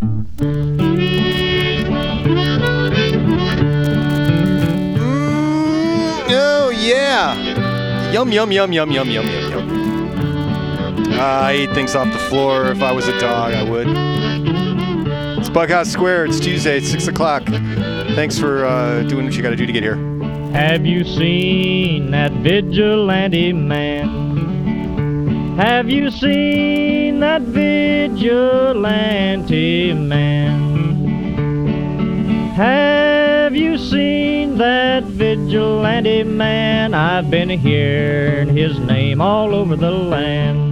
Oh yeah! Yum yum yum yum yum yum yum yum. Uh, I eat things off the floor. If I was a dog, I would. It's Bughouse Square. It's Tuesday. It's six o'clock. Thanks for uh, doing what you got to do to get here. Have you seen that vigilante man? Have you seen that vigilante man? Have you seen that vigilante man? I've been hearing his name all over the land.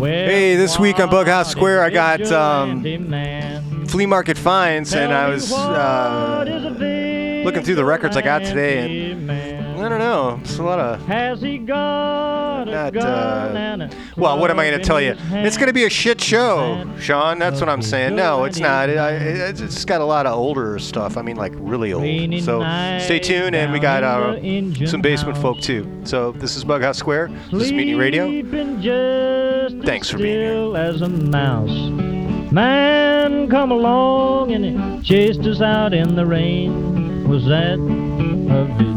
Well, Hey, this week on Bughouse Square, I got, um. Flea market finds, and I was uh, looking through the records I got today, and I don't know. It's a lot of Has he got a Not, gun uh, and a Well, what am I going to tell you? It's going to be a shit show, Sean. That's what I'm saying. No, it's not. It, I, it's it's got a lot of older stuff. I mean, like really old. So stay tuned, and we got uh, in the engine some basement folk too. So this is Bughouse Square. This is Mutiny Radio. Thanks for being here. as a mouse. Man come along and he chased us out in the rain. Was that a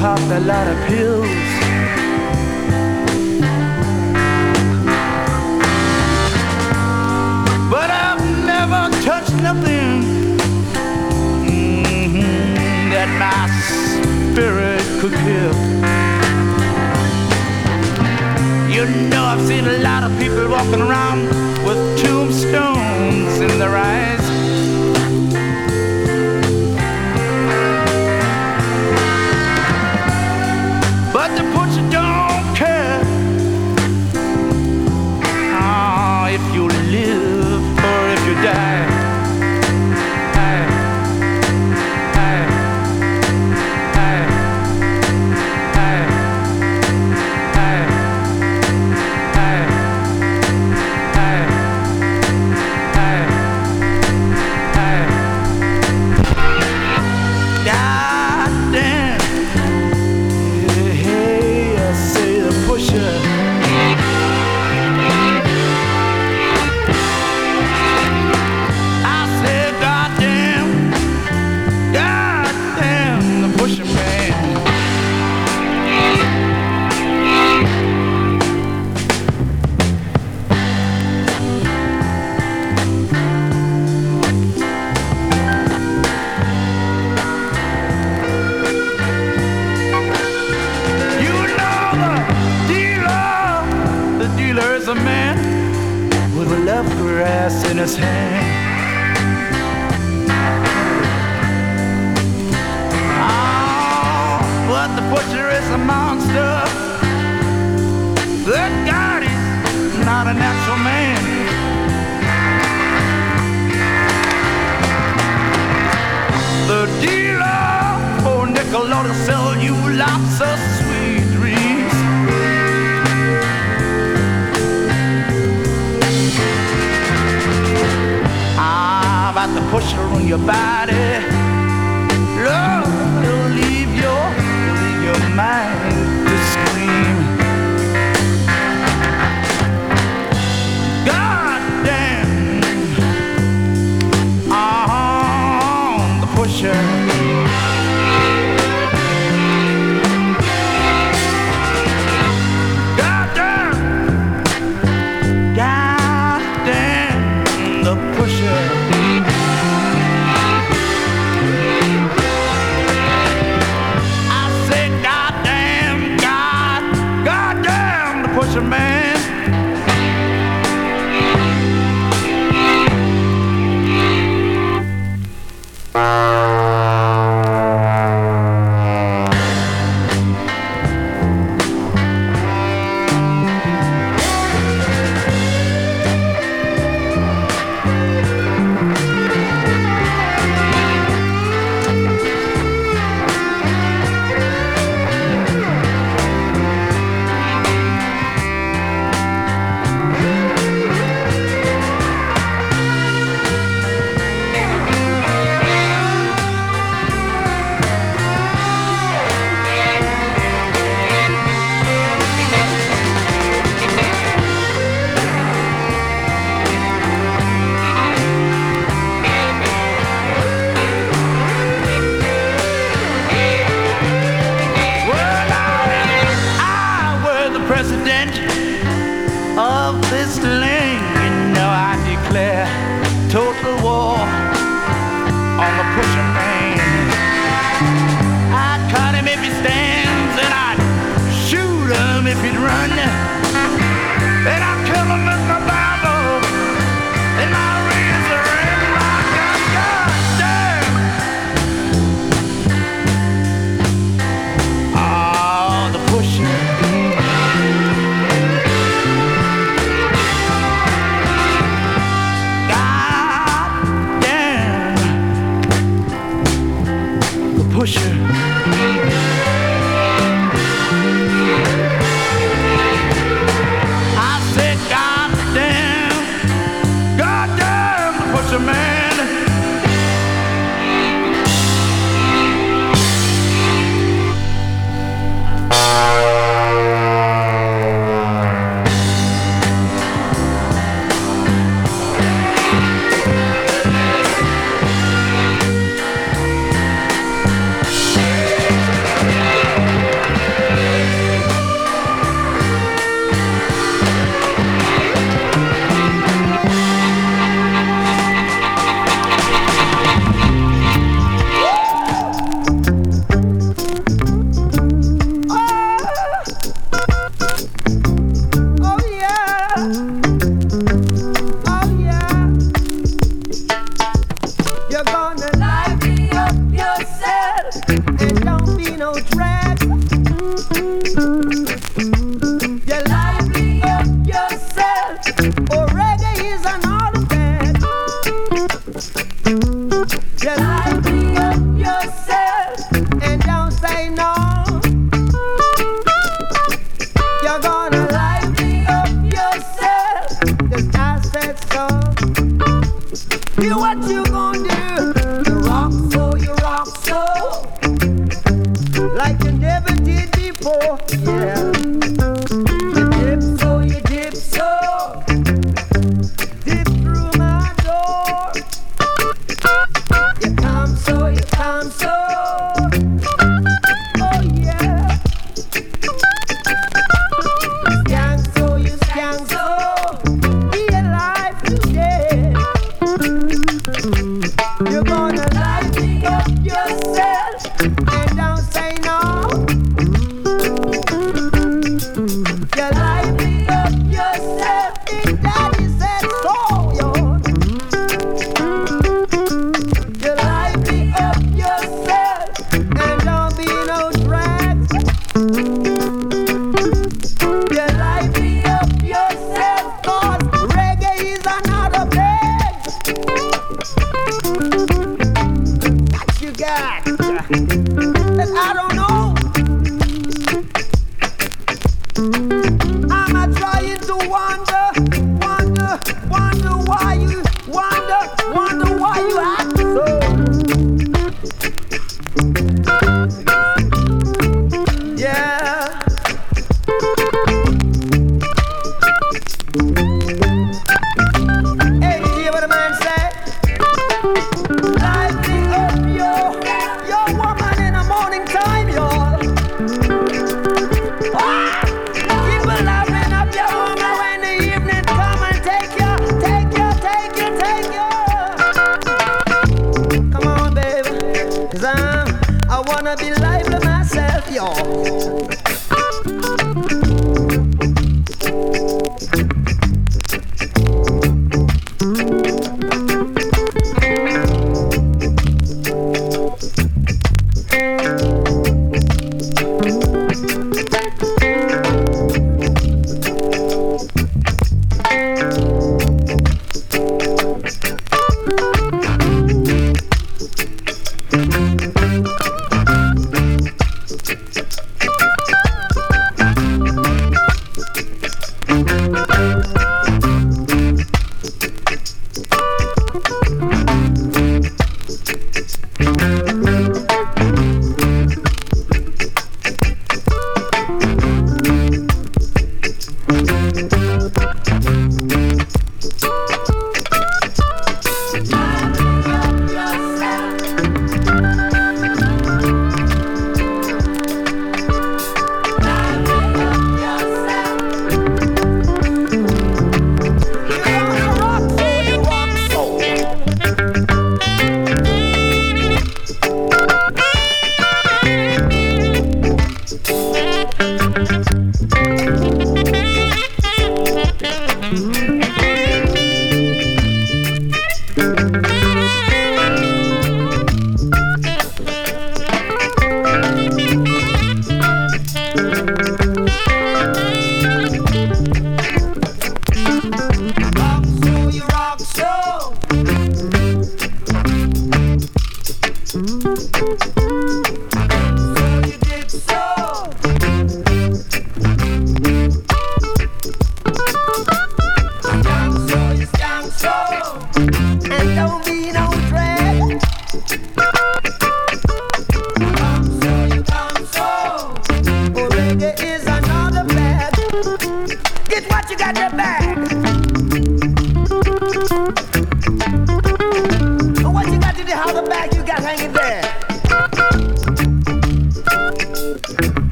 Popped a lot of pills. But I've never touched nothing mhm, that my spirit could kill. You know I've seen a lot of people walking around with tombstones in their eyes. The pusher on your body. Run.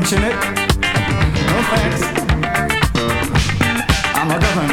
Mention it. No thanks. I'm a government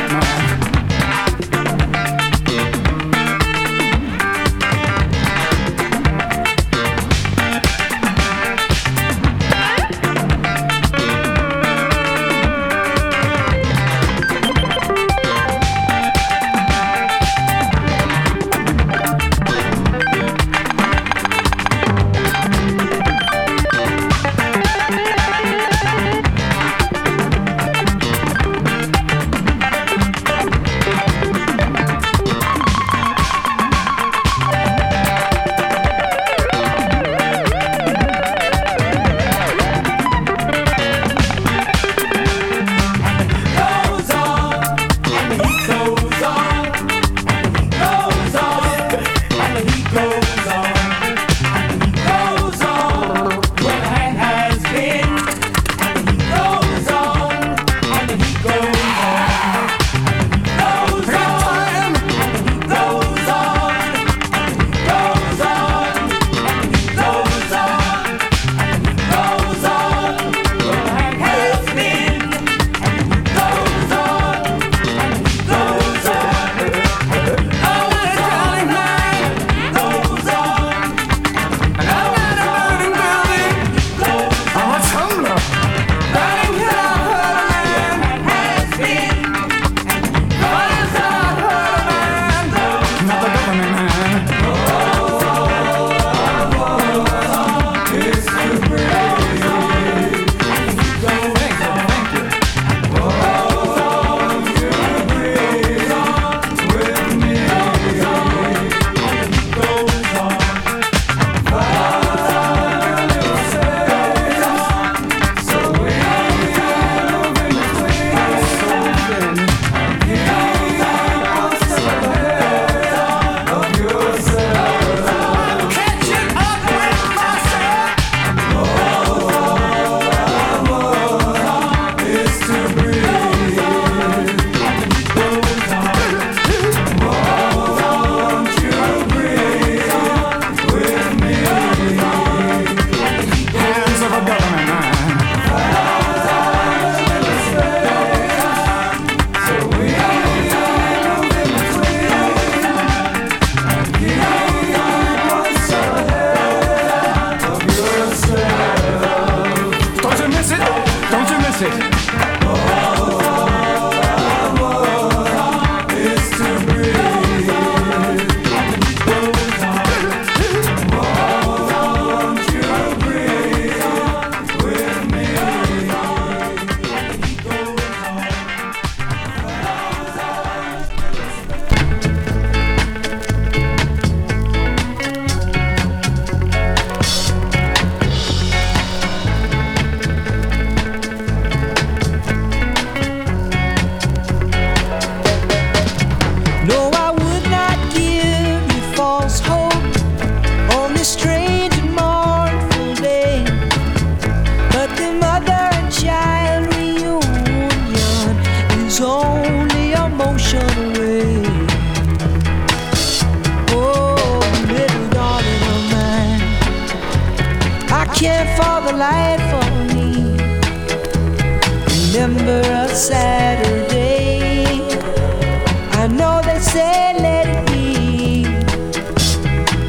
I know they say let it be,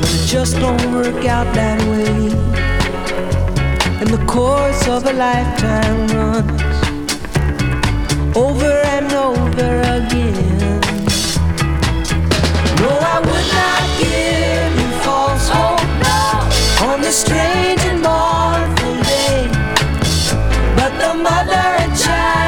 but it just don't work out that way. And the course of a lifetime runs over and over again. No, I would not give you false hope on this strange and mournful day. But the mother and child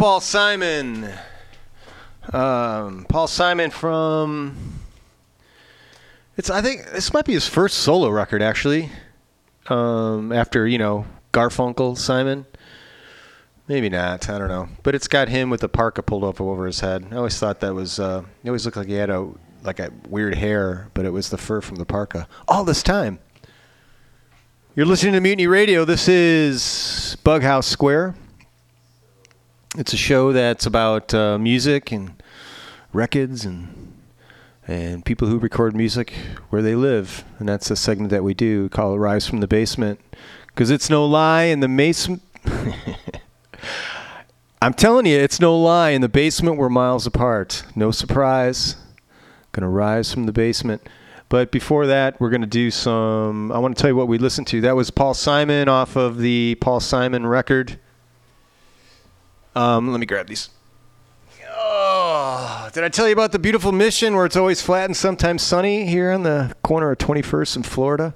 Paul Simon. Um, Paul Simon from. It's. I think this might be his first solo record, actually. Um, after you know Garfunkel, Simon. Maybe not. I don't know. But it's got him with the parka pulled up over his head. I always thought that was. Uh, he always looked like he had a like a weird hair, but it was the fur from the parka. All this time. You're listening to Mutiny Radio. This is Bughouse Square. It's a show that's about uh, music and records and and people who record music where they live, and that's a segment that we do. We call it "Rise from the Basement" because it's no lie in the basement. I'm telling you, it's no lie. In the basement, we're miles apart. No surprise. Gonna rise from the basement. But before that, we're gonna do some. I want to tell you what we listened to. That was Paul Simon off of the Paul Simon record. Um, let me grab these. Oh, did I tell you about the beautiful mission where it's always flat and sometimes sunny here on the corner of 21st in Florida?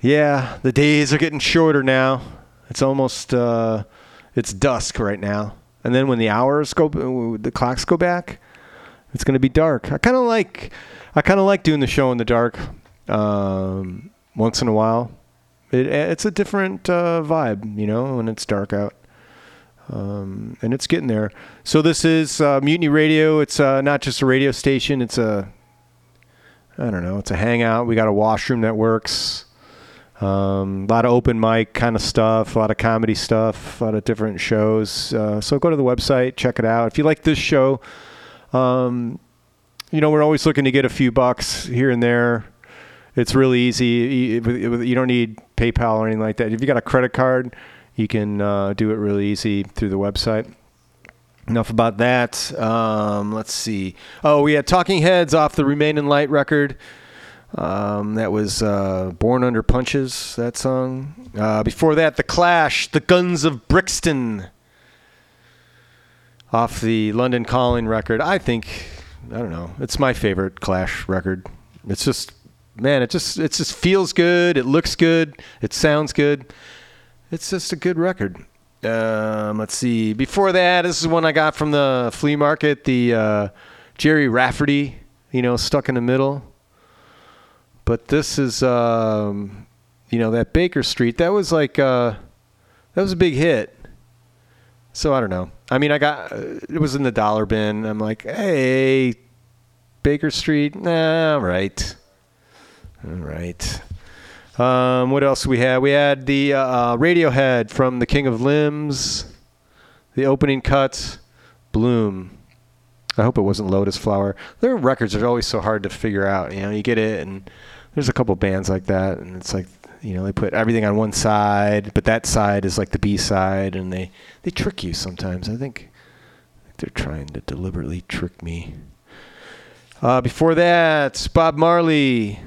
Yeah, the days are getting shorter now. It's almost uh, it's dusk right now, and then when the hours go, the clocks go back, it's gonna be dark. I kind of like, I kind of like doing the show in the dark. Um, once in a while, it, it's a different uh, vibe, you know, when it's dark out um, and it's getting there. So this is uh, Mutiny Radio. It's uh, not just a radio station. It's a I don't know. It's a hangout. We got a washroom that works. Um, a lot of open mic kind of stuff, a lot of comedy stuff, a lot of different shows. Uh, so go to the website, check it out. If you like this show, um, you know we're always looking to get a few bucks here and there. It's really easy. You you don't need PayPal or anything like that. If you got a credit card, you can uh, do it really easy through the website. Enough about that. Um, let's see. Oh, we had Talking Heads off the Remain in Light record. Um, that was uh, Born Under Punches, that song. Uh, before that, The Clash, The Guns of Brixton, off the London Calling record. I think, I don't know, it's my favorite Clash record. It's just, man, it just, it just feels good. It looks good. It sounds good. It's just a good record. Um, let's see. Before that, this is one I got from the flea market. The uh, Gerry Rafferty, you know, stuck in the middle. But this is, um, you know, that Baker Street. That was like, uh, that was a big hit. So I don't know. I mean, I got it was in the dollar bin. I'm like, hey, Baker Street. Nah, all right, all right. Um, what else we had? We had the uh, Radiohead from The King of Limbs, the opening cut, Bloom. I hope it wasn't Lotus Flower. Their records are always so hard to figure out. You know, you get it, and there's a couple bands like that, and it's like, you know, they put everything on one side, but that side is like the B side, and they they trick you sometimes. I think, I think they're trying to deliberately trick me. Uh, before that, Bob Marley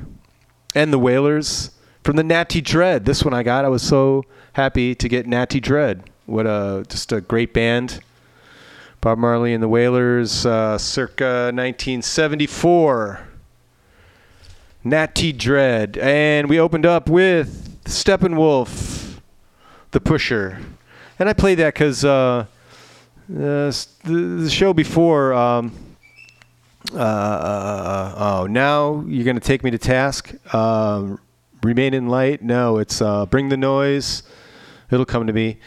and the Wailers from the Natty Dread. This one I got. I was so happy to get Natty Dread. What a just a great band. Bob Marley and the Wailers, uh, circa 1974. Natty Dread, and we opened up with Steppenwolf, the Pusher, and I played that because uh, the, the show before. Um, uh, uh, oh, now you're gonna take me to task. Um, Remain in Light. No, it's uh, Bring the Noise. It'll come to me.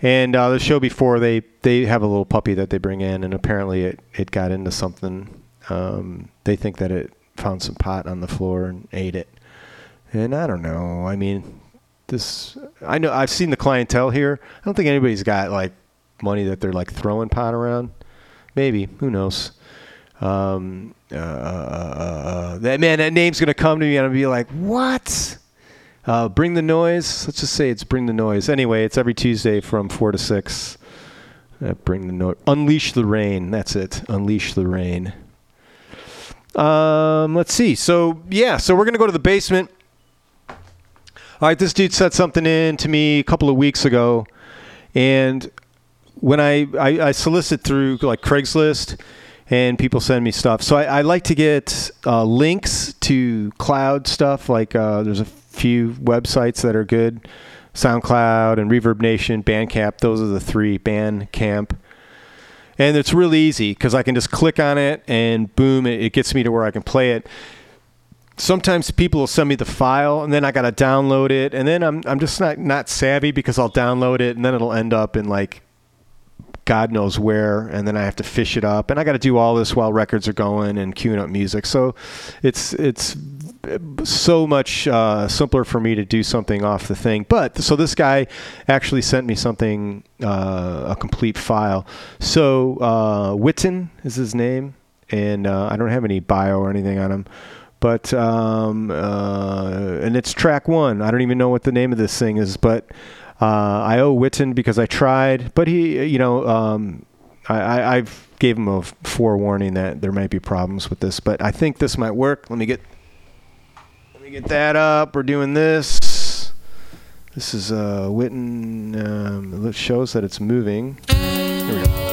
And uh, the show before, they they have a little puppy that they bring in, and apparently it it got into something. Um, they think that it found some pot on the floor and ate it. And I don't know. I mean, this I know I've seen the clientele here. I don't think anybody's got like money that they're like throwing pot around. Maybe who knows? Um, uh, uh, uh, uh, that man, that name's gonna come to me and I'll be like, what? Uh, bring the noise. Let's just say it's bring the noise. Anyway, it's every Tuesday from four to six. Bring the noise. Unleash the rain. That's it. Unleash the rain. Um, let's see. So yeah, so we're gonna go to the basement. All right, this dude said something in to me a couple of weeks ago, and when I I, I solicit through like Craigslist, and people send me stuff. So I, I like to get uh, links to cloud stuff. Like uh, there's a few websites that are good, SoundCloud and Reverb Nation, Bandcamp. Those are the three. Bandcamp. And it's really easy because I can just click on it and boom, it, it gets me to where I can play it. Sometimes people will send me the file and then I got to download it. And then I'm, I'm just not, not savvy because I'll download it and then it'll end up in like God knows where, and then I have to fish it up, and I got to do all this while records are going and queuing up music. So it's it's so much uh, simpler for me to do something off the thing. But so this guy actually sent me something, uh, a complete file. So uh, Witten is his name, and uh, I don't have any bio or anything on him. But um, uh, and it's track one. I don't even know what the name of this thing is, but I owe Witten because I tried, but he, you know, um, I, I, I've gave him a forewarning that there might be problems with this, but I think this might work. Let me get, let me get that up. We're doing this. This is uh, Witten. Um, it shows that it's moving. Here we go.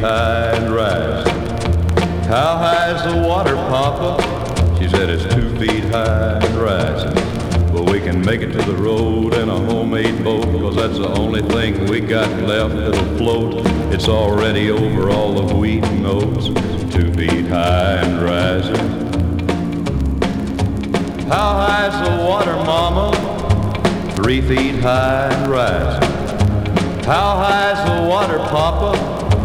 And rising. How high's the water, papa? She said it's two feet high and rising. But we can make it to the road in a homemade boat, cause that's the only thing we got left that'll float. It's already over all the wheat and oats, two feet high and rising. How high's the water, mama? Three feet high and rising. How high's the water, papa?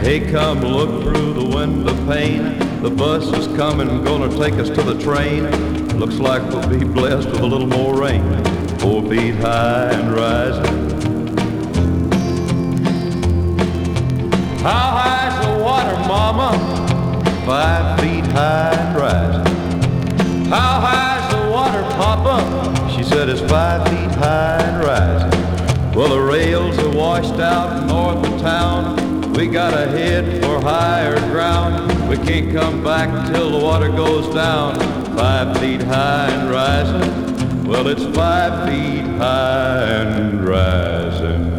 Hey, come look through the window pane. The bus is coming, gonna take us to the train. Looks like we'll be blessed with a little more rain. Four feet high and rising. How high's the water, Mama? Five feet high and rising. How high's the water, Papa? She said it's five feet high and rising. Well, the rails are washed out north of town. We gotta head for higher ground. We can't come back till the water goes down. Five feet high and rising. Well, it's five feet high and rising.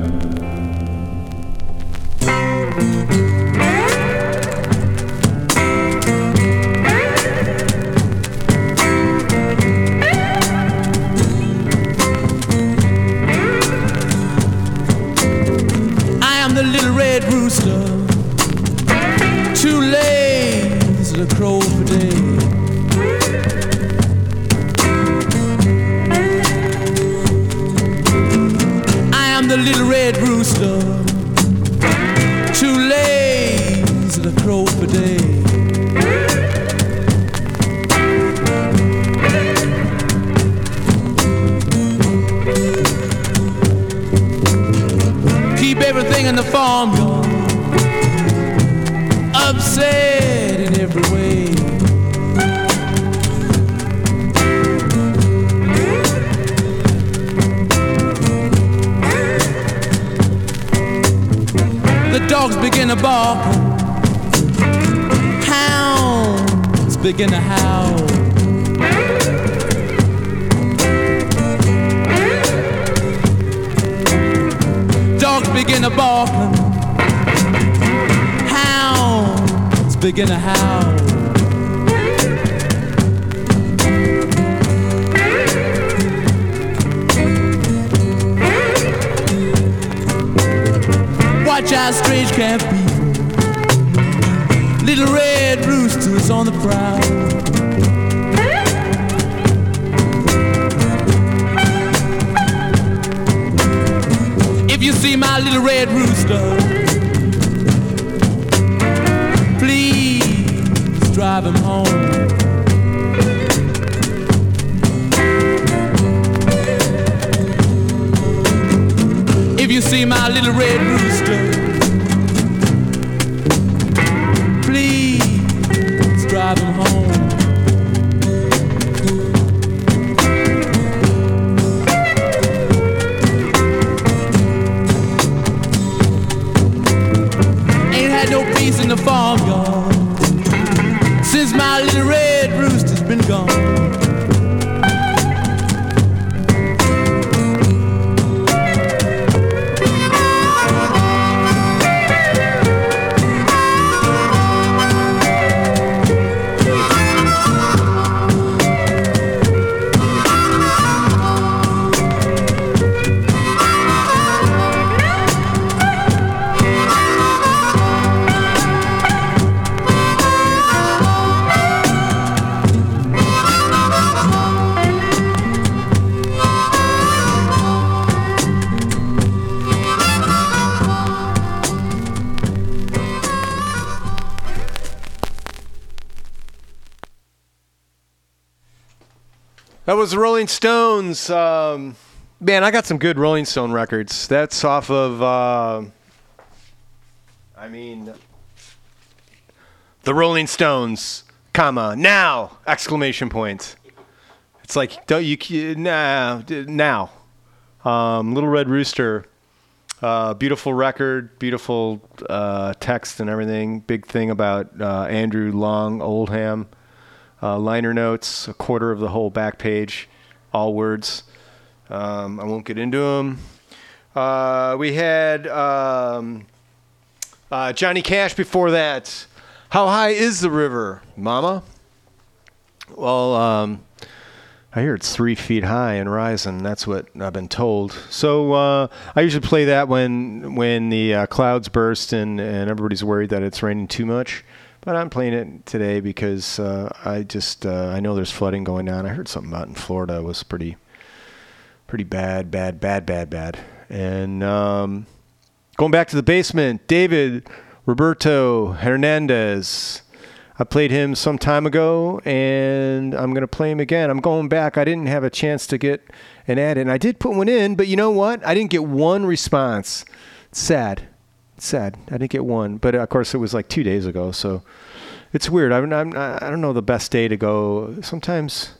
Begin to bark, hounds begin to howl. Dogs begin to bark, hounds begin to howl. Out, strange camp people. Little red roosters on the prowl. If you see my little red rooster, please drive him home. If you see my little red rooster, was the Rolling Stones. Um, man, I got some good Rolling Stone records. That's off of. Uh, I mean, the Rolling Stones, comma now exclamation point. It's like don't you nah now. Um, Little Red Rooster, uh, beautiful record, beautiful uh, text and everything. Big thing about uh, Andrew Loog Oldham. Uh, liner notes, a quarter of the whole back page, all words. Um, I won't get into them. Uh, we had um, uh, Johnny Cash before that. How high is the river, Mama? Well, um, I hear it's three feet high and rising. That's what I've been told. So uh, I usually play that when when the uh, clouds burst and, and everybody's worried that it's raining too much. But I'm playing it today because uh, I just uh, I know there's flooding going on. I heard something about in Florida was pretty pretty bad, bad, bad, bad, bad. And um, going back to the basement, David Roberto Hernandez. I played him some time ago, and I'm going to play him again. I'm going back. I didn't have a chance to get an ad in. I did put one in, but you know what? I didn't get one response. It's sad. Sad. I didn't get one. But of course, it was like two days ago, so it's weird. I'm, I'm, I don't know the best day to go. Sometimes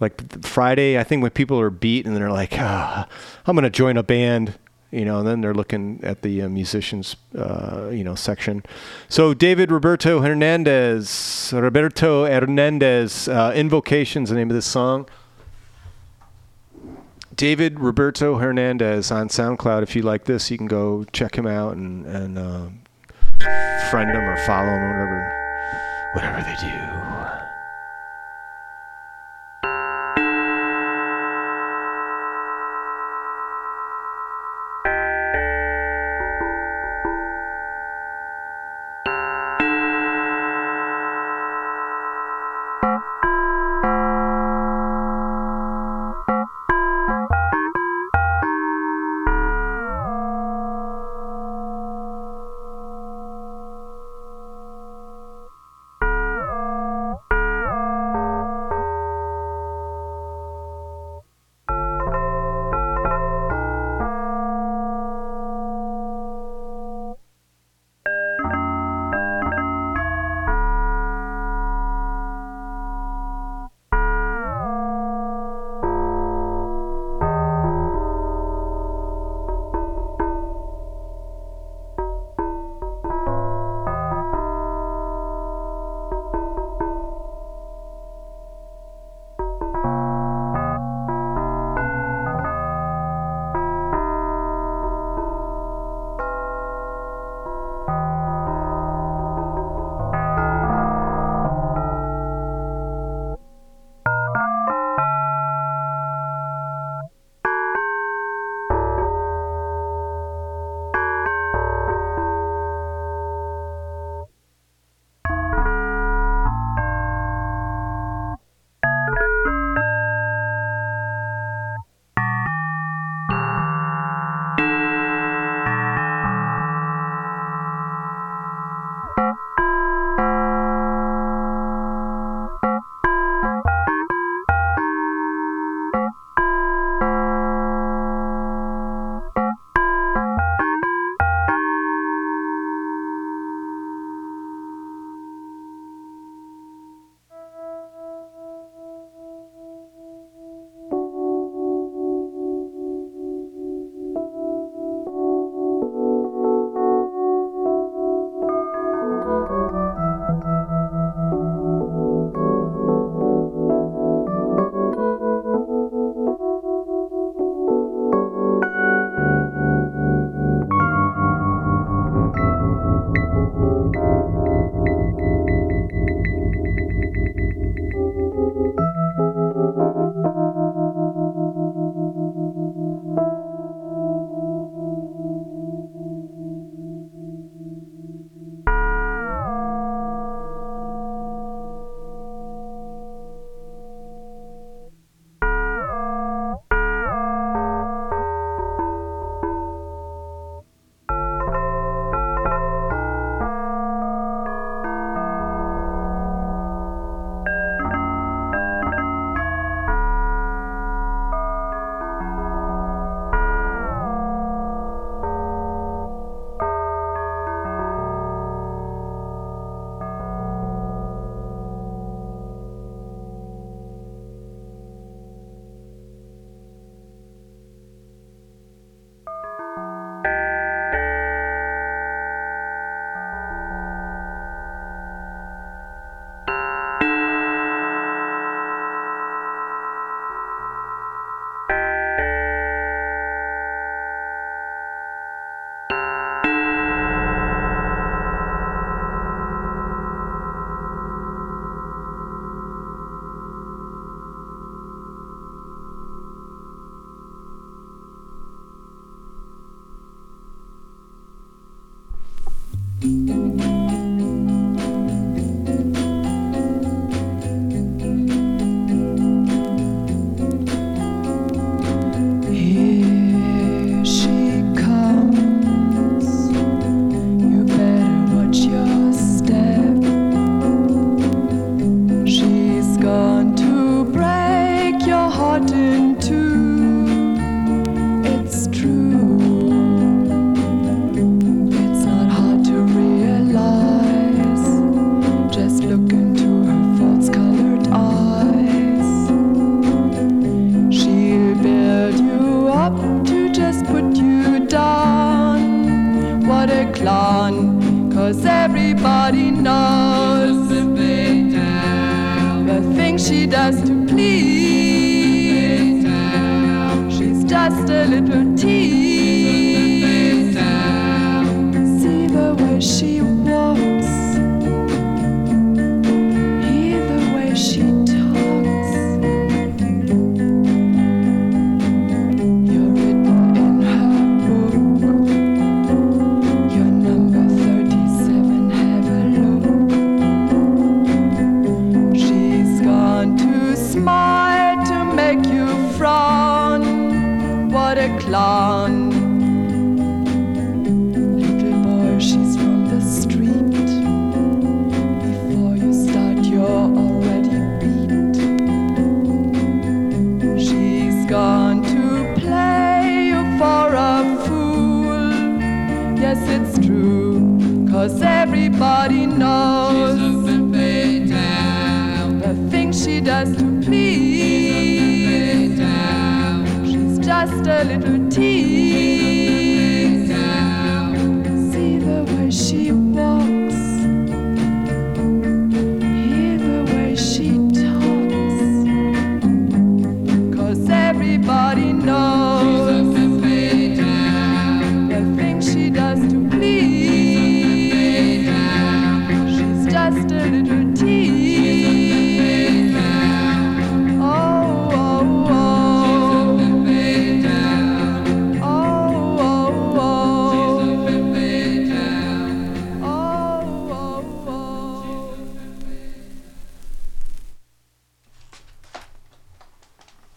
like Friday, I think when people are beat and they're like, ah, I'm going to join a band, you know, and then they're looking at the uh, musicians, uh, you know, section. So David Roberto Hernandez, Roberto Hernandez, uh, Invocations, the name of this song. David Roberto Hernandez on SoundCloud. If you like this, you can go check him out and, and uh, friend him or follow him or whatever, whatever they do.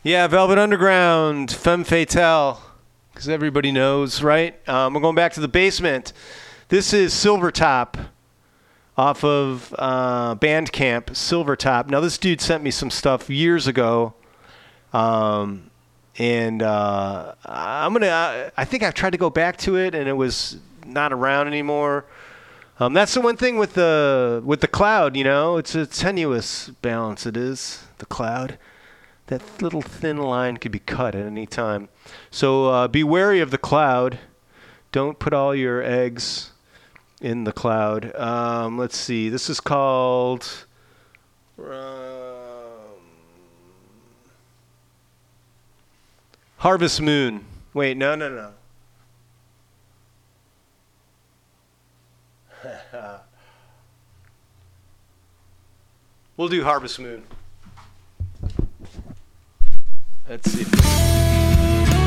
Yeah, Velvet Underground, Femme Fatale, because everybody knows, right? Um, we're going back to the basement. This is Silvertop off of uh, Bandcamp, Silvertop. Now, this dude sent me some stuff years ago. Um, and uh, I'm gonna. I, I think I've tried to go back to it, and it was not around anymore. Um, that's the one thing with the with the cloud. You know, it's a tenuous balance. It is the cloud. That little thin line could be cut at any time. So uh, be wary of the cloud. Don't put all your eggs in the cloud. Um, let's see. This is called. Um, Harvest Moon. Wait, no, no, no. we'll do Harvest Moon. Let's see.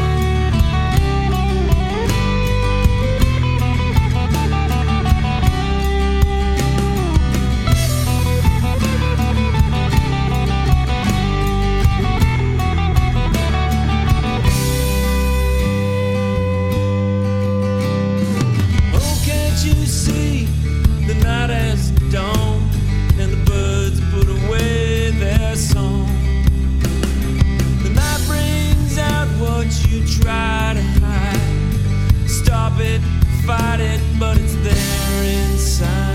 Stop it, fight it, but it's there inside.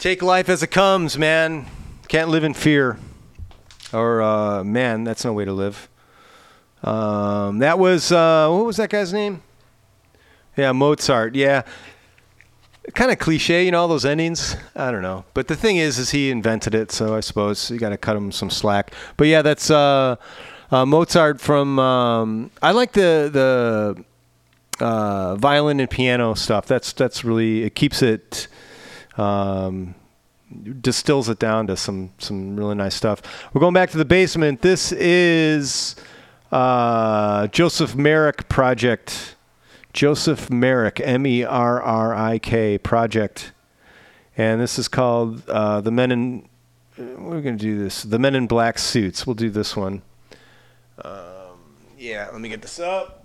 Take life as it comes, man. Can't live in fear. Or uh, man, that's no way to live. Um, that was uh, what was that guy's name? Yeah, Mozart. Yeah, kind of cliche, you know, all those endings. I don't know, but the thing is, is he invented it, so I suppose you got to cut him some slack. But yeah, that's uh, uh, Mozart from. Um, I like the the uh, violin and piano stuff. That's that's really it keeps it. Um, distills it down to some some really nice stuff. We're going back to the basement. This is uh, Joseph Merrick project. Joseph Merrick, M E R R I K project, and this is called uh, the Men in. We're gonna do this. The Men in Black Suits. We'll do this one. Um, yeah, let me get this up.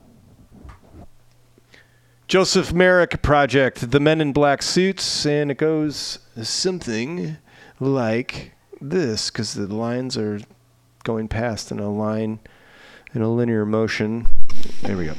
Joseph Merrick project, The Men in Black Suits, and it goes something like this because the lines are going past in a line in a linear motion. There we go.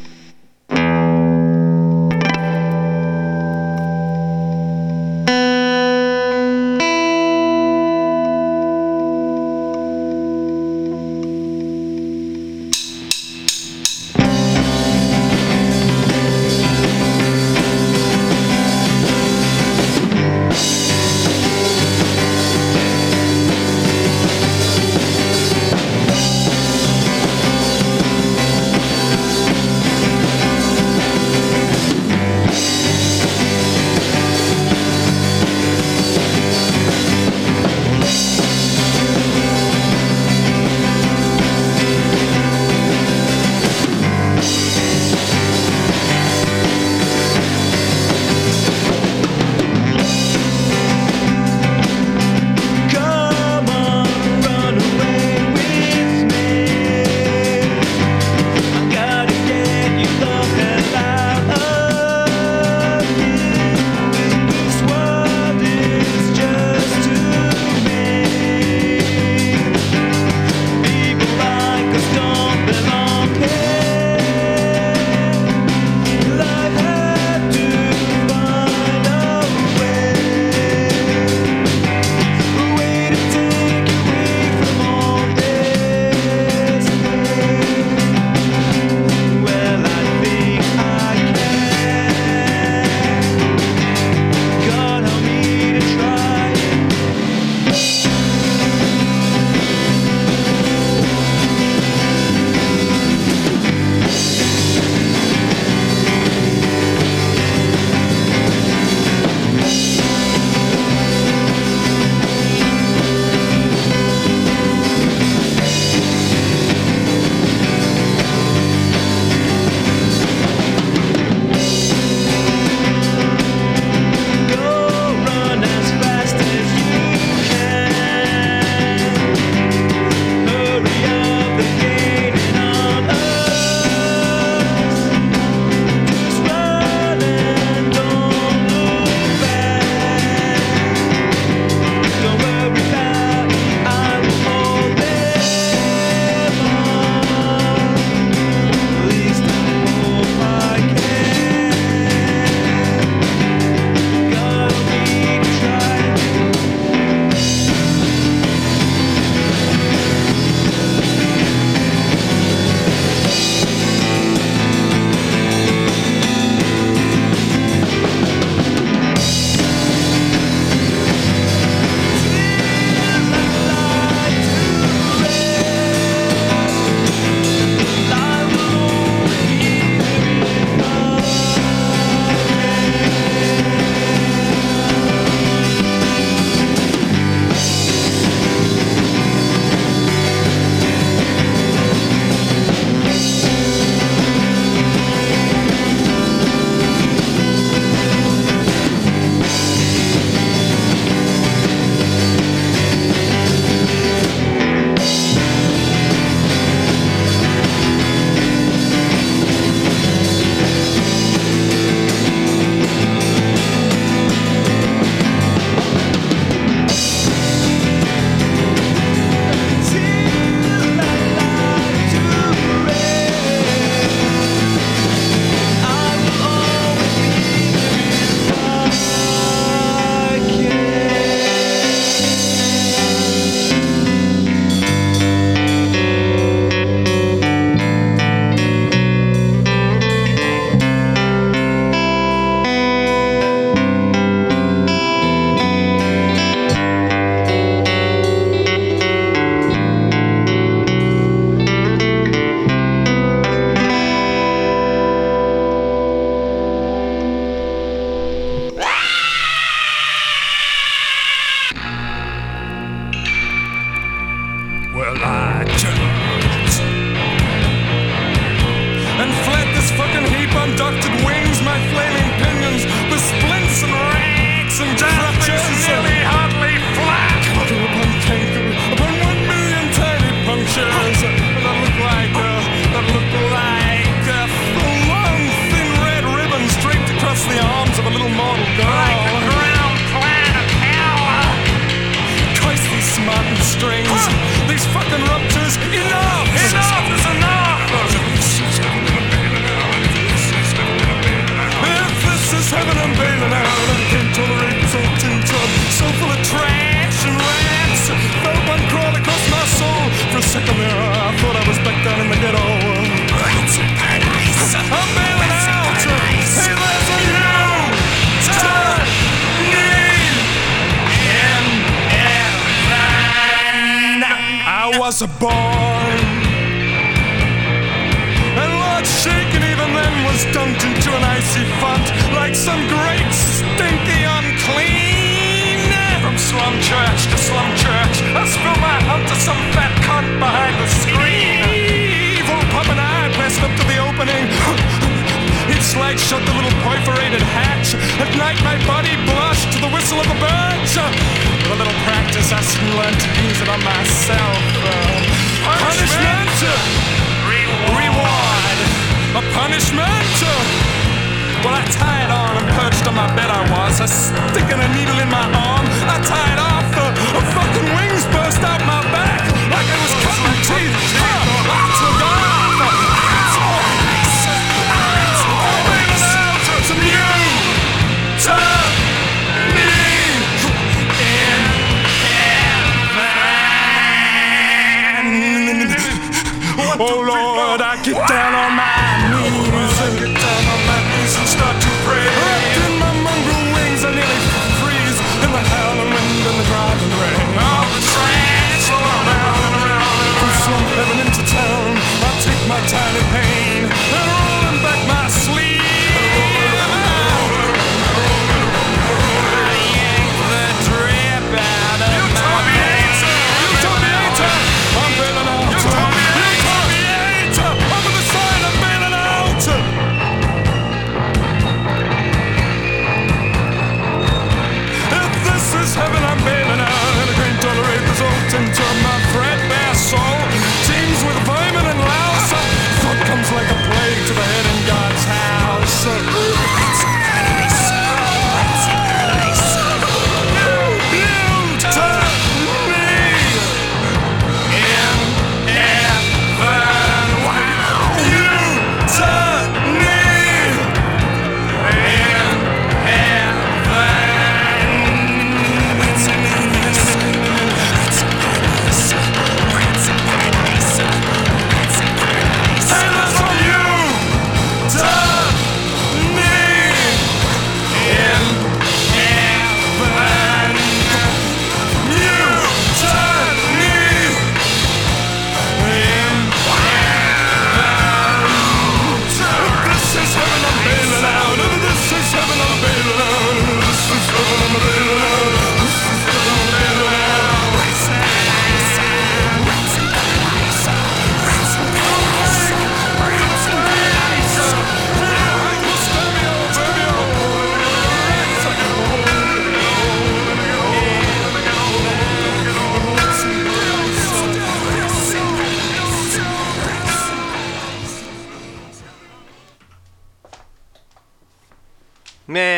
Get down.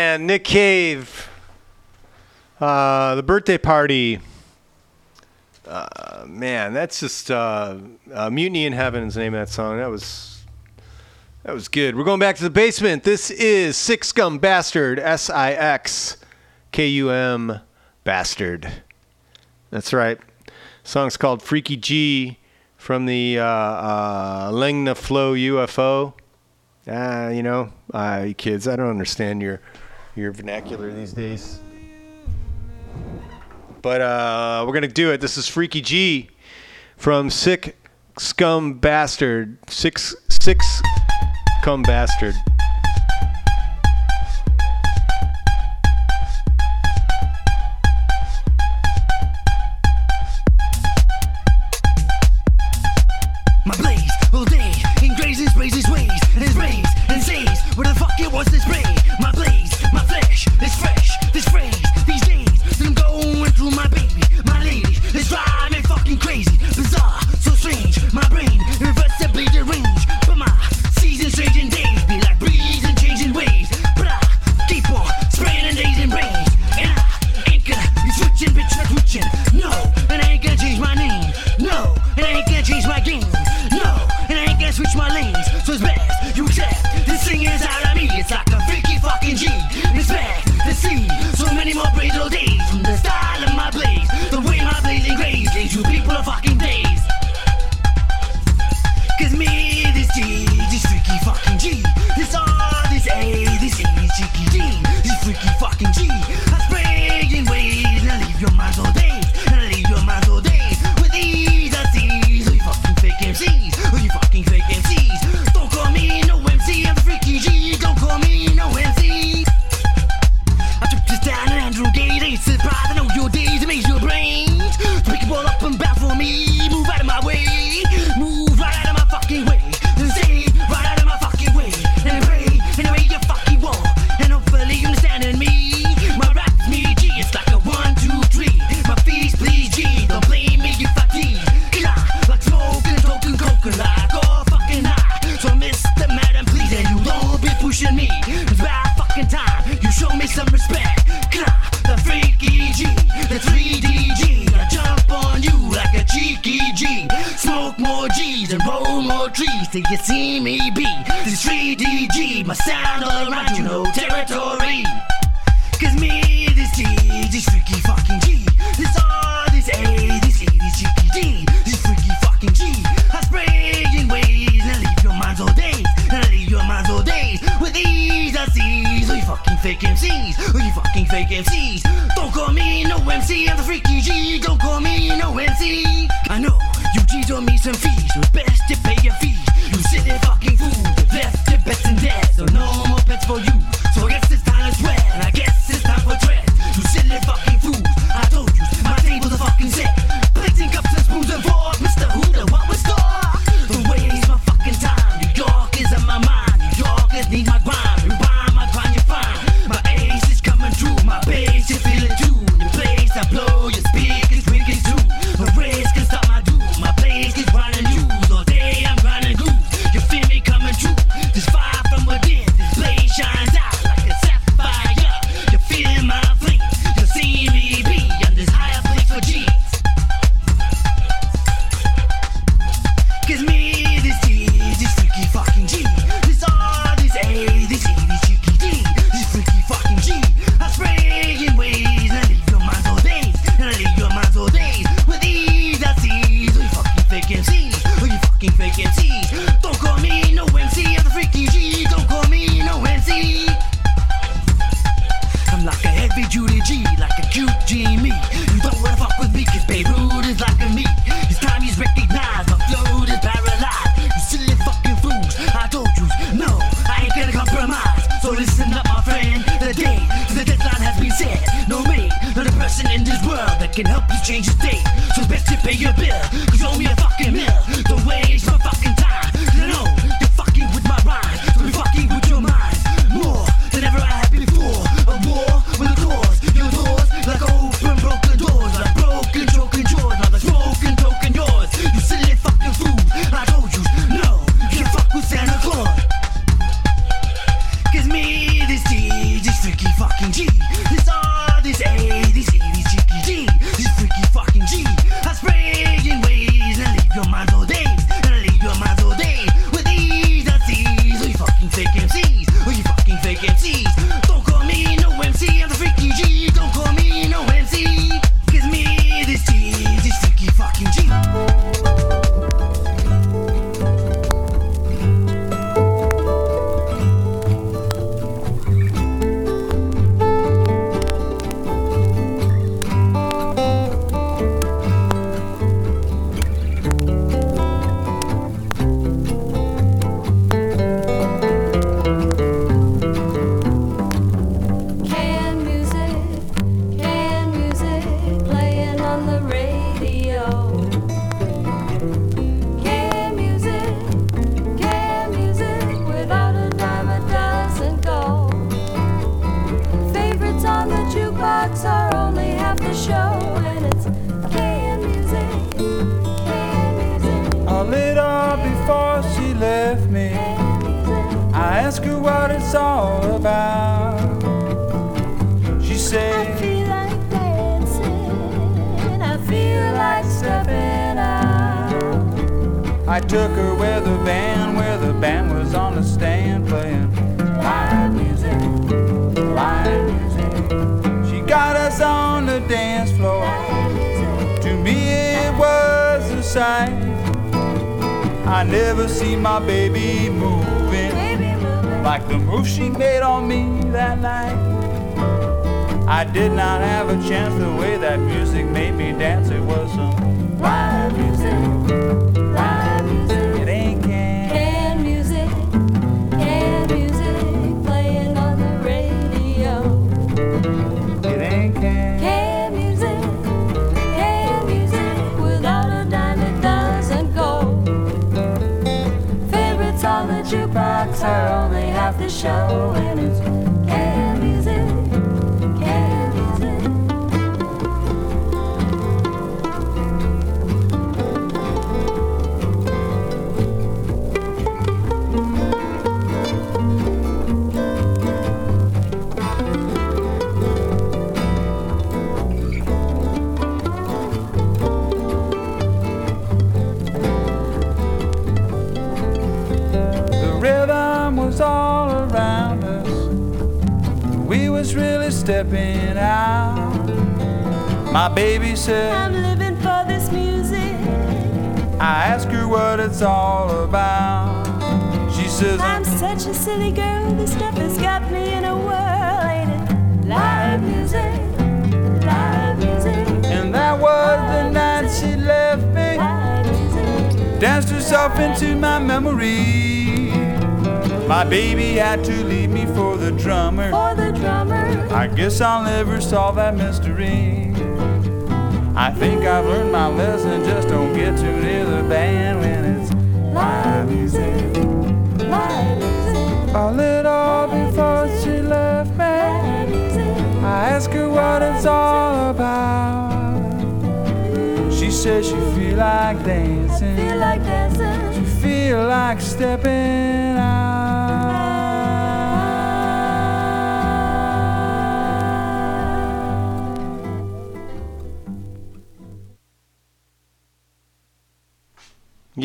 Man, Nick Cave, uh, the birthday party. Uh, man, that's just uh, uh, "Mutiny in Heaven" is the name of that song. That was that was good. We're going back to the basement. This is Six Scum Bastard, S I X K U M Bastard. That's right. Song's called "Freaky G" from the uh, uh, Lengna Flow UFO. Ah, you know, uh, kids, I don't understand your your vernacular these days. But uh, we're gonna do it. This is Freaky G from Sick Scum Bastard. Six Six Scum Bastard.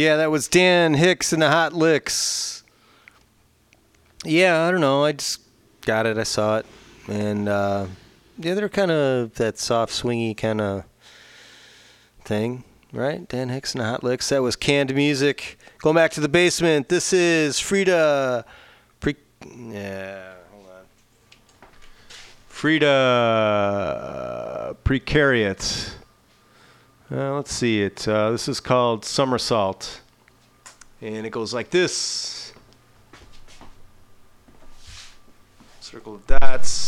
Yeah, that was Dan Hicks and the Hot Licks. Yeah, I don't know. I just got it. I saw it, and uh, yeah, they're kind of that soft, swingy kind of thing, right? Dan Hicks and the Hot Licks. That was canned music. Going back to the basement. This is Frida. Pre- yeah. Frida Precariat uh, let's see it. Uh, this is called Somersault. And it goes like this circle of dots.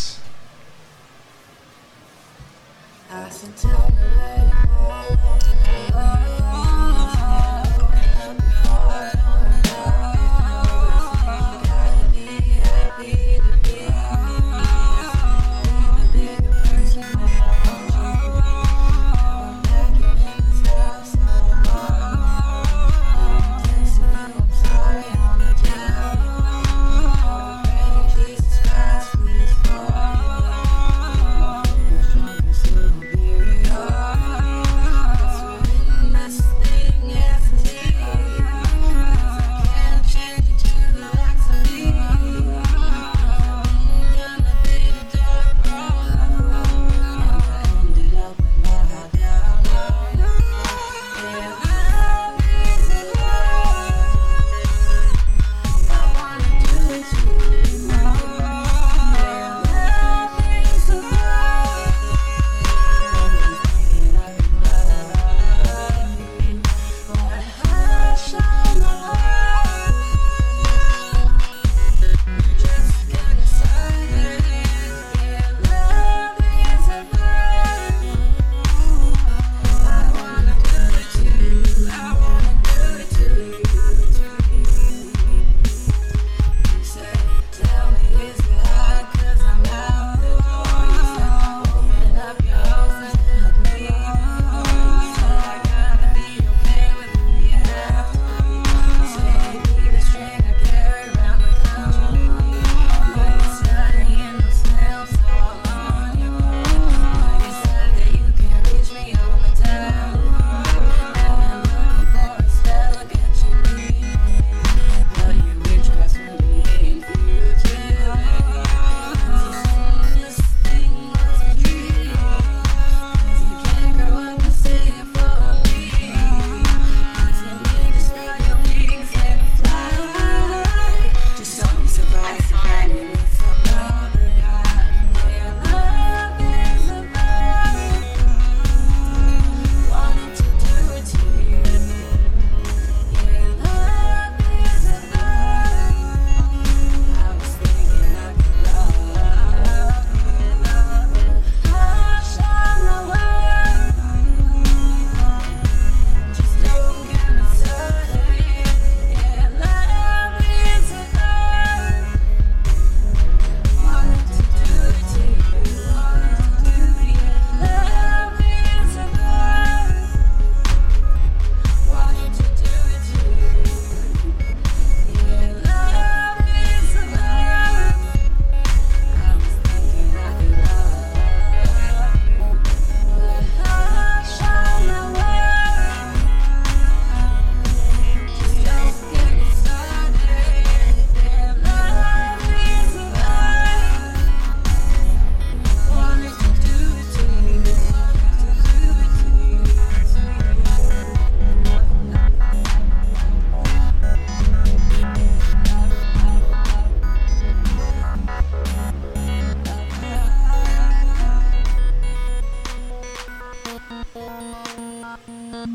The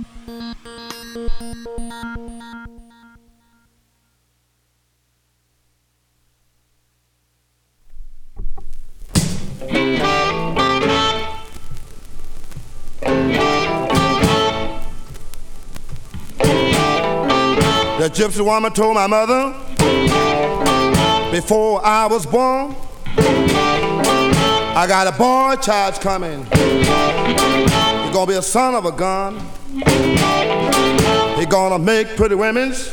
gypsy woman told my mother before I was born, I got a boy child coming. He's gonna be a son of a gun. He's gonna make pretty women's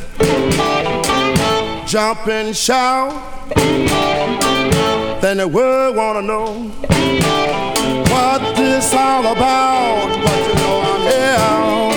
jump and shout. Then the world wanna know what this all about. But you know I'm here.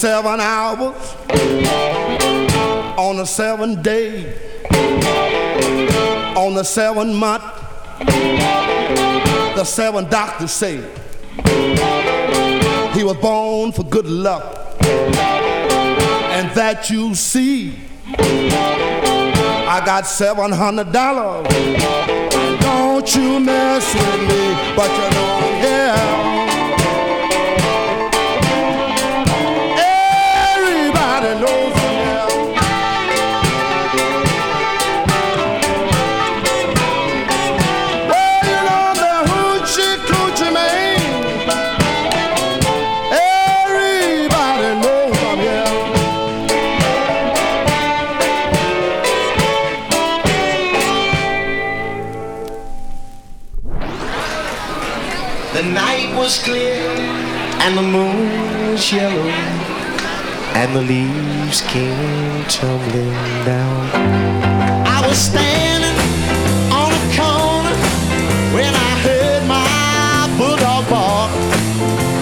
Seven hours, on the seven day, on the seven month, the seven doctors say he was born for good luck, and that you see. I got seven hundred dollars. Don't you mess with me, but you know I'm and the moon was yellow and the leaves came tumbling down. I was standing on a corner when I heard my bulldog bark.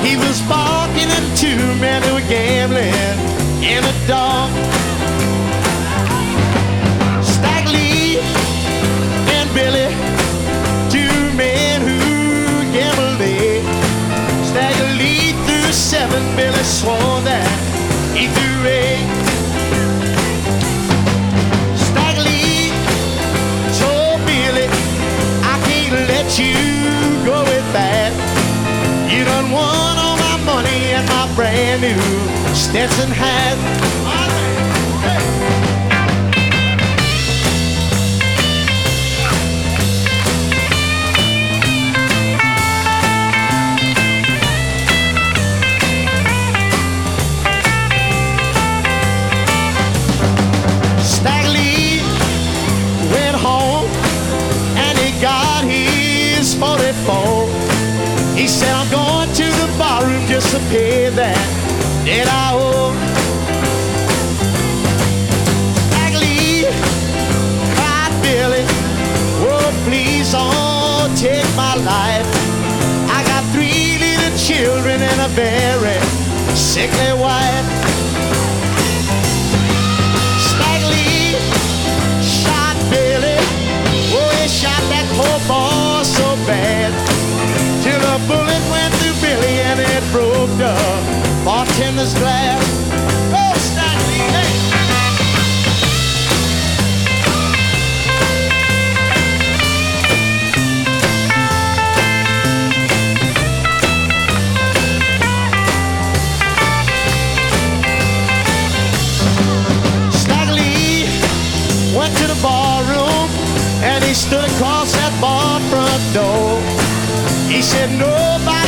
He was barking at two men who were gambling in the dark. Swore that he threw eight. Stagger Lee told Billy, I can't let you go with that. You done won all my money and my brand new Stetson hat. Stag just that debt I owe. Lee cried Billy, oh please don't take my life. I got three little children and a very sickly wife. Oh, went to the and he stood across that bar front door. He said, nobody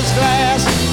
his glass.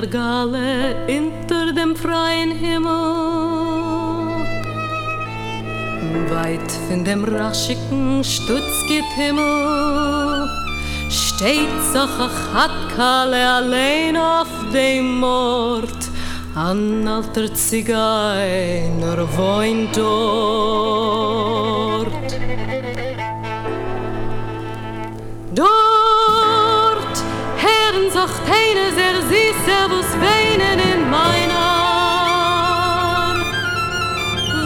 der Galle hinter dem freien Himmel. Weit von dem raschigen Stutzgib Himmel steht so hat Kalle allein auf dem Mord. An alter Zigeiner wohnt dort. weinen in mein Arm.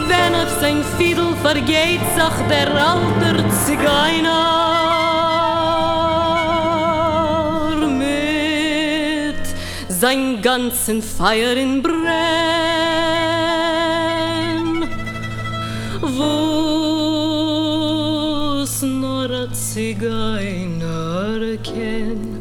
Wenn auf sein Fiedel vergeht, sagt der alter Zigeiner mit sein ganzen Feier in Brenn. Wo nur ein Zigeiner kennt,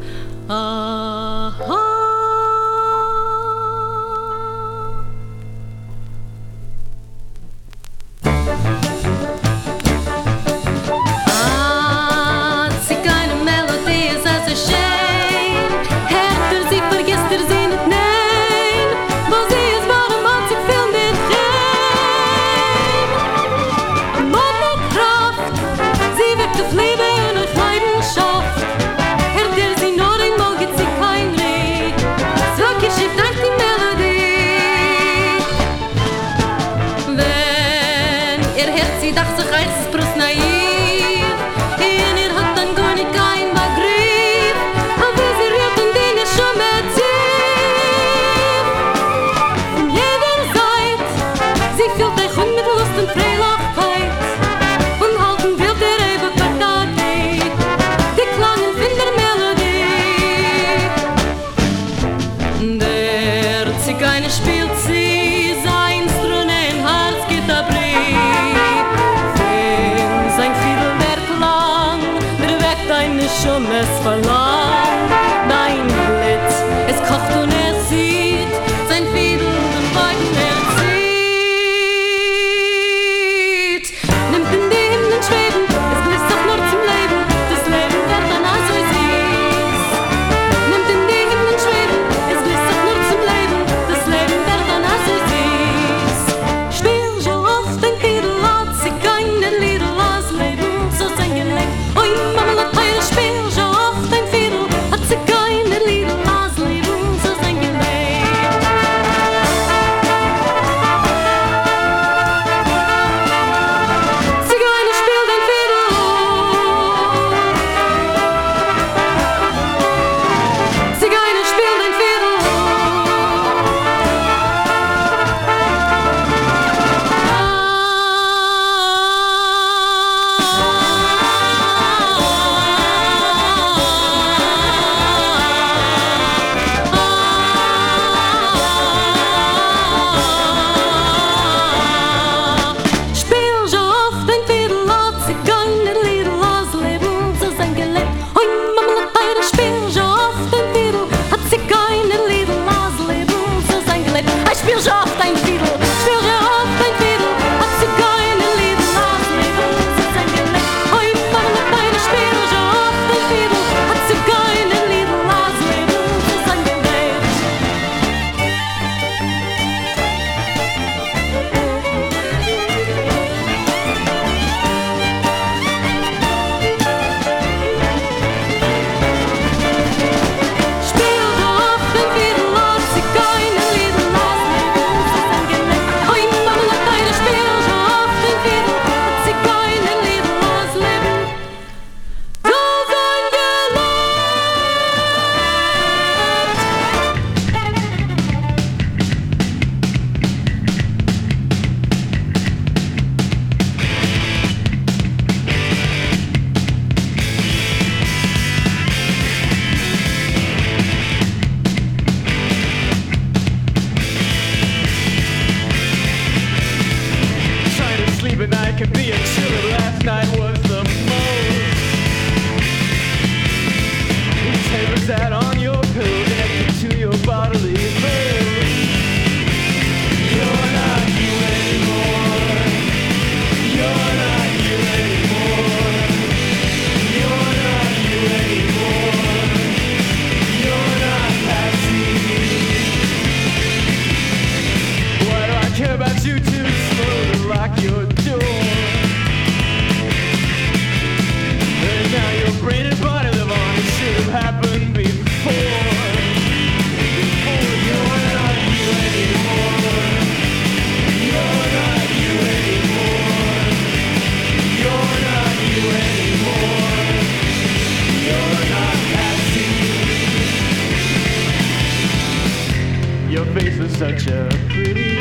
such a pretty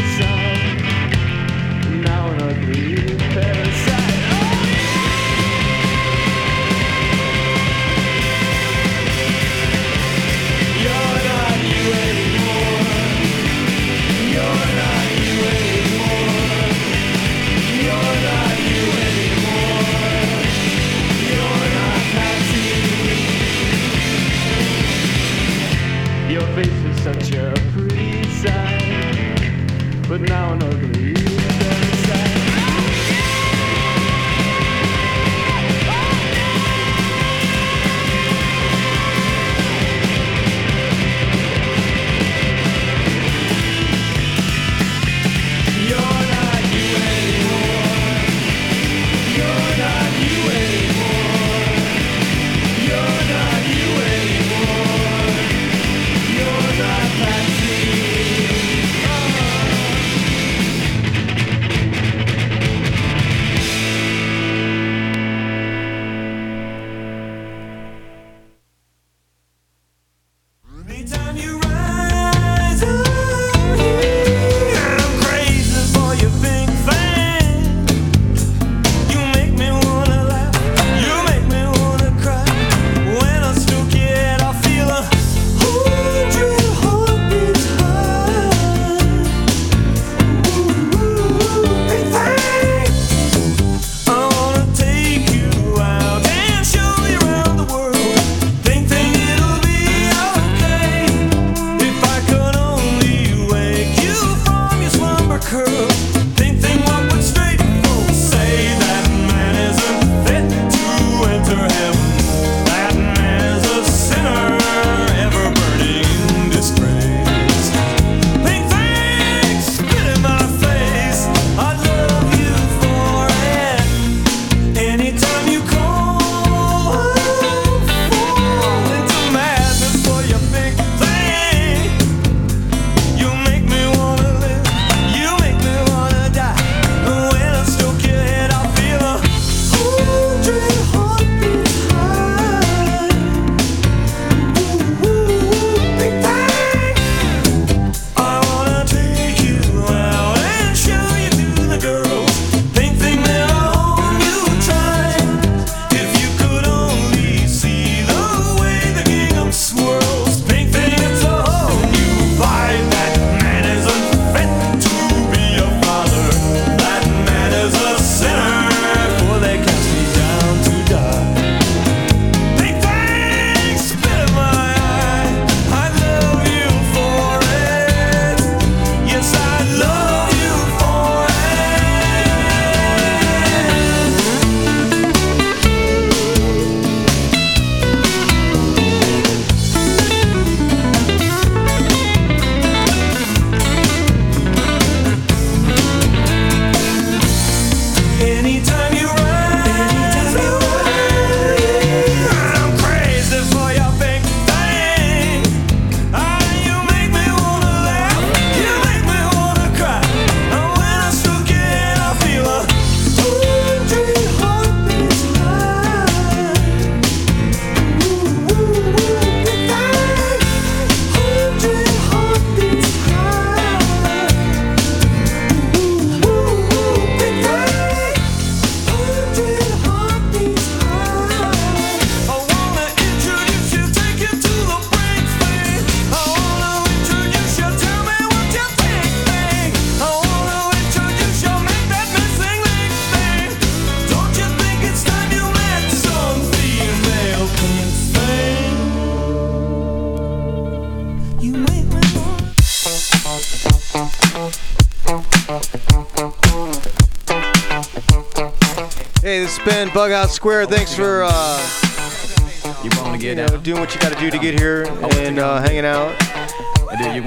hey. been Bughouse Square. Thanks for uh, You wanna get you know, doing what you got to do to get here and uh, hanging out.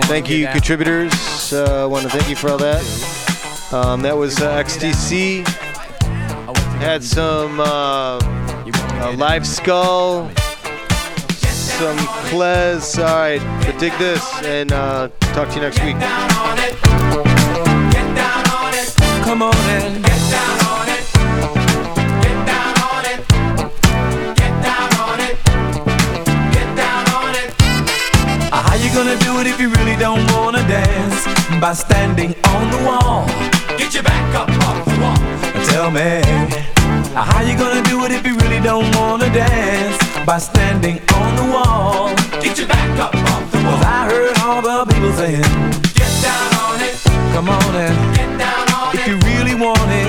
Thank you, contributors. Uh, want to thank you for all that. Um, that was uh, XTC. Had some uh, uh, live skull, some Klez. All right, but dig this and uh, talk to you next week. Come on and you gonna do it if you really don't wanna dance? By standing on the wall. Get your back up off the wall. Tell me. How you gonna do it if you really don't wanna dance? By standing on the wall. Get your back up off the wall. Cause I heard all the people saying, Get down on it. Come on and get down on it. If you really want it,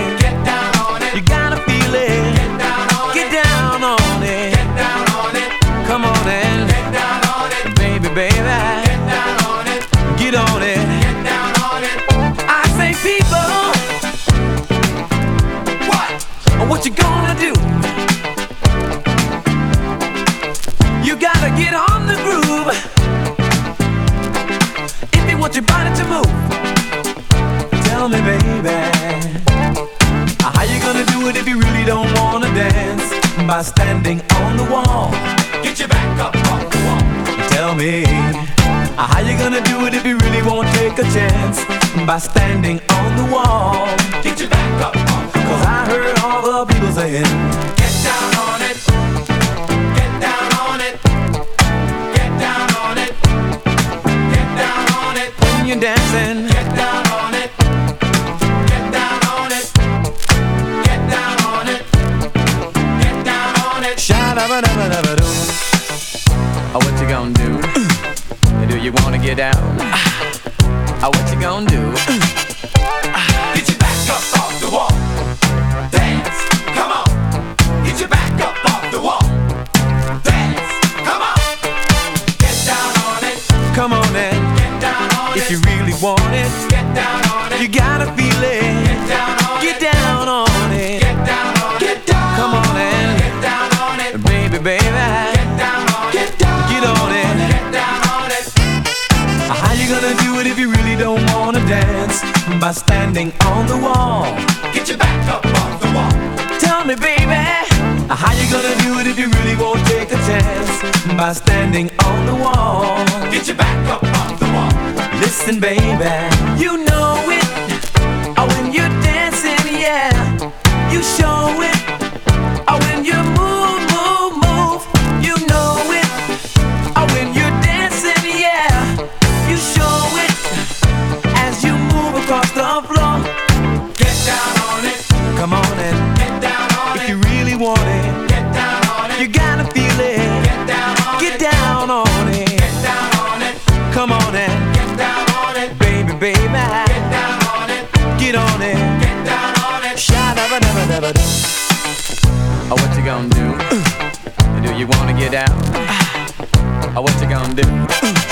it if you really don't wanna dance? By standing on the wall. Get your back up off the wall. Tell me, how you gonna do it if you really won't take a chance? By standing on the wall. Get your back up off the wall. Cause I heard all the people saying, Get down on it. Get down on it. Get down on it. Get down on it. When you're dancing, get down gonna do? Do you wanna get down? Oh, what you gonna do? Get your back up off the wall. Dance, come on. Get your back up off the wall. Dance, come on. Get down on it. Come on and get down on if it. If you really want it, get down on it. You gotta feel it. Get down on get it. Down on it. Get down on get it. Down Come on and get down on it. Baby, baby. Get down on get it. Down get on it. Get down on it. How you gonna do it if you really don't wanna dance? By standing on the wall. Get your back up off the wall. Tell me, baby, how you gonna do it if you really won't take a chance? By standing on the wall. Get your back up off the wall. Listen, baby, you know it. Oh, when you're dancing, yeah, you show it. You wanna get out, Oh, what you gonna do?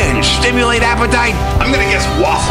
And stimulate appetite.